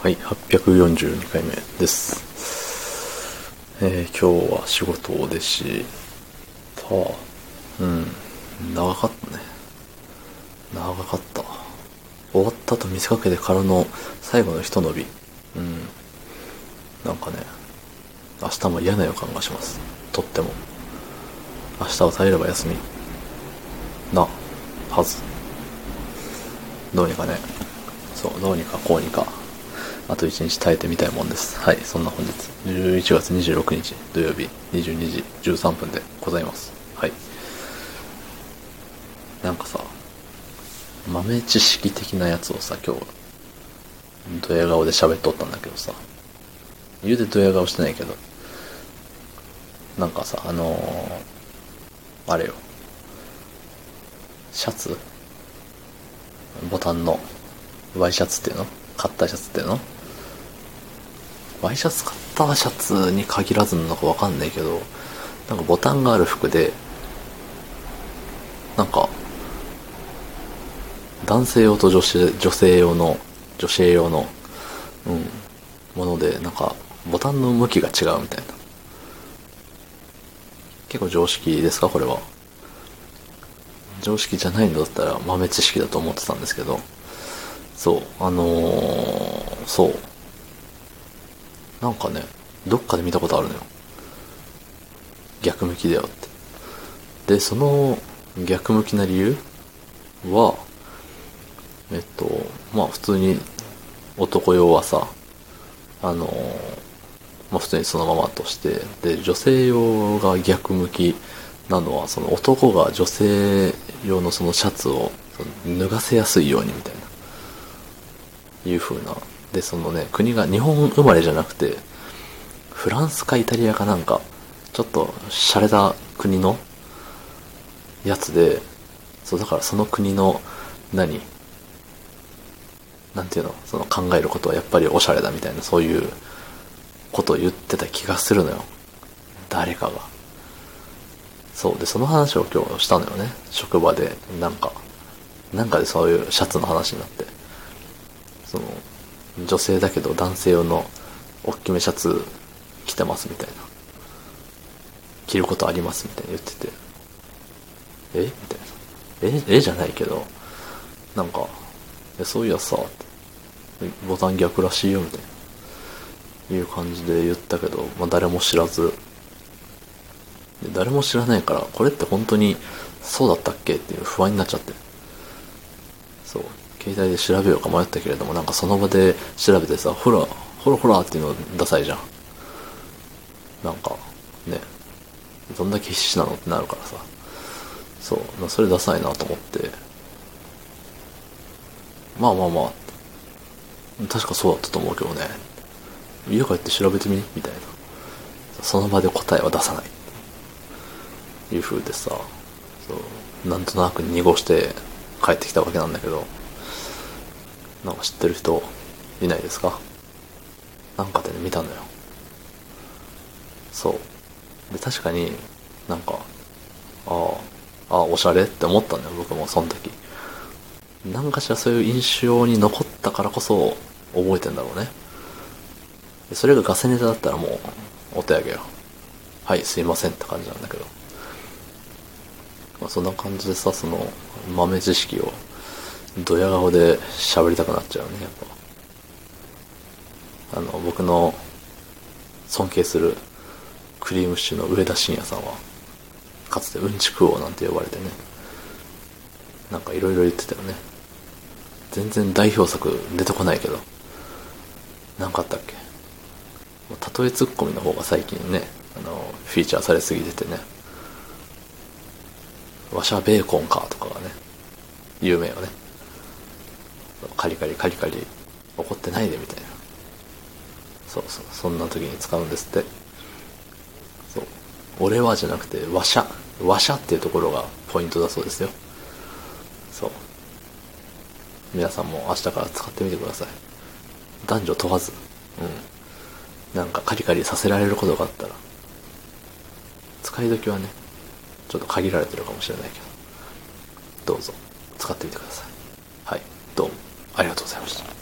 はい、842回目です。えー今日は仕事でした。うん、長かったね。長かった。終わったと見せかけてからの最後のひと伸び。うん。なんかね、明日も嫌な予感がします。とっても。明日は耐えれば休み。な、はず。どうにかね。そう、どうにかこうにか。あと1日耐えてみたいもんです。はい、そんな本日、11月26日土曜日22時13分でございます。はい。なんかさ、豆知識的なやつをさ、今日、ドヤ顔で喋っとったんだけどさ、言うてドヤ顔してないけど、なんかさ、あのー、あれよ、シャツ？ボタンのワイシャツっていうの？カッターシャツっていうの？ワイシャツカッターシャツに限らずなのかわかんないけど、なんかボタンがある服で、なんか、男性用と女子女性用の、女性用の、うん、もので、なんか、ボタンの向きが違うみたいな。結構常識ですかこれは。常識じゃないのだったら豆知識だと思ってたんですけど、そう、あのー、そう。なんかね、どっかで見たことあるのよ。逆向きだよって。で、その逆向きな理由は、えっと、まあ普通に男用はさ、あのまあ普通にそのままとして、で、女性用が逆向きなのは、その男が女性用のそのシャツを脱がせやすいようにみたいな、いう風な。で、そのね、国が日本生まれじゃなくて、フランスかイタリアかなんか、ちょっと洒落た国のやつで、そう、だからその国の、何なんていうのその考えることはやっぱりおしゃれだみたいな、そういうことを言ってた気がするのよ。誰かが。そう。で、その話を今日したのよね。職場で、なんか、なんかでそういうシャツの話になって。女性だけど男性用の大きめシャツ着てますみたいな。着ることありますみたいな言ってて。え？みたいな。え？え？じゃないけど、なんか、え、そういやさ、ボタン逆らしいよみたいな。いう感じで言ったけど、まあ誰も知らず、で誰も知らないから、これって本当にそうだったっけっていう不安になっちゃって。そう。携帯で調べようか迷ったけれども、なんかその場で調べてさ、ほら、ほらほらっていうのダサいじゃん。なんか、ね。どんだけ必死なのってなるからさ。そう。それダサいなと思って。まあまあまあ。確かそうだったと思うけどね。家帰って調べてみ？みたいな。その場で答えは出さない。いう風でさ、そう、なんとなく濁して帰ってきたわけなんだけど、なんか知ってる人いないですか？なんかでね、見たのよ。そう。で、確かになんか、ああ、あ、おしゃれって思ったんだよ、僕もその時。なんかしらそういう印象に残ったからこそ覚えてんだろうね。それがガセネタだったらもう、お手上げよ。はい、すいませんって感じなんだけど。まあ、そんな感じでさ、その、豆知識を、ドヤ顔で喋りたくなっちゃうね、やっぱ。あの、僕の尊敬するクリームシチューの上田晋也さんは、かつてうんちく王なんて呼ばれてね、なんかいろいろ言ってたよね。全然代表作出てこないけど、なんかあったっけ例えツッコミの方が最近ね、あの、フィーチャーされすぎててね、わしゃベーコンかとかがね、有名よね。カリカリカリカリ怒ってないでみたいな。そうそう、そんな時に使うんですって。そう。俺はじゃなくて、わしゃ。わしゃっていうところがポイントだそうですよ。そう。皆さんも明日から使ってみてください。男女問わず。うん。なんかカリカリさせられることがあったら、使い時はね、ちょっと限られてるかもしれないけど、どうぞ使ってみてください。はい、どうもありがとうございました。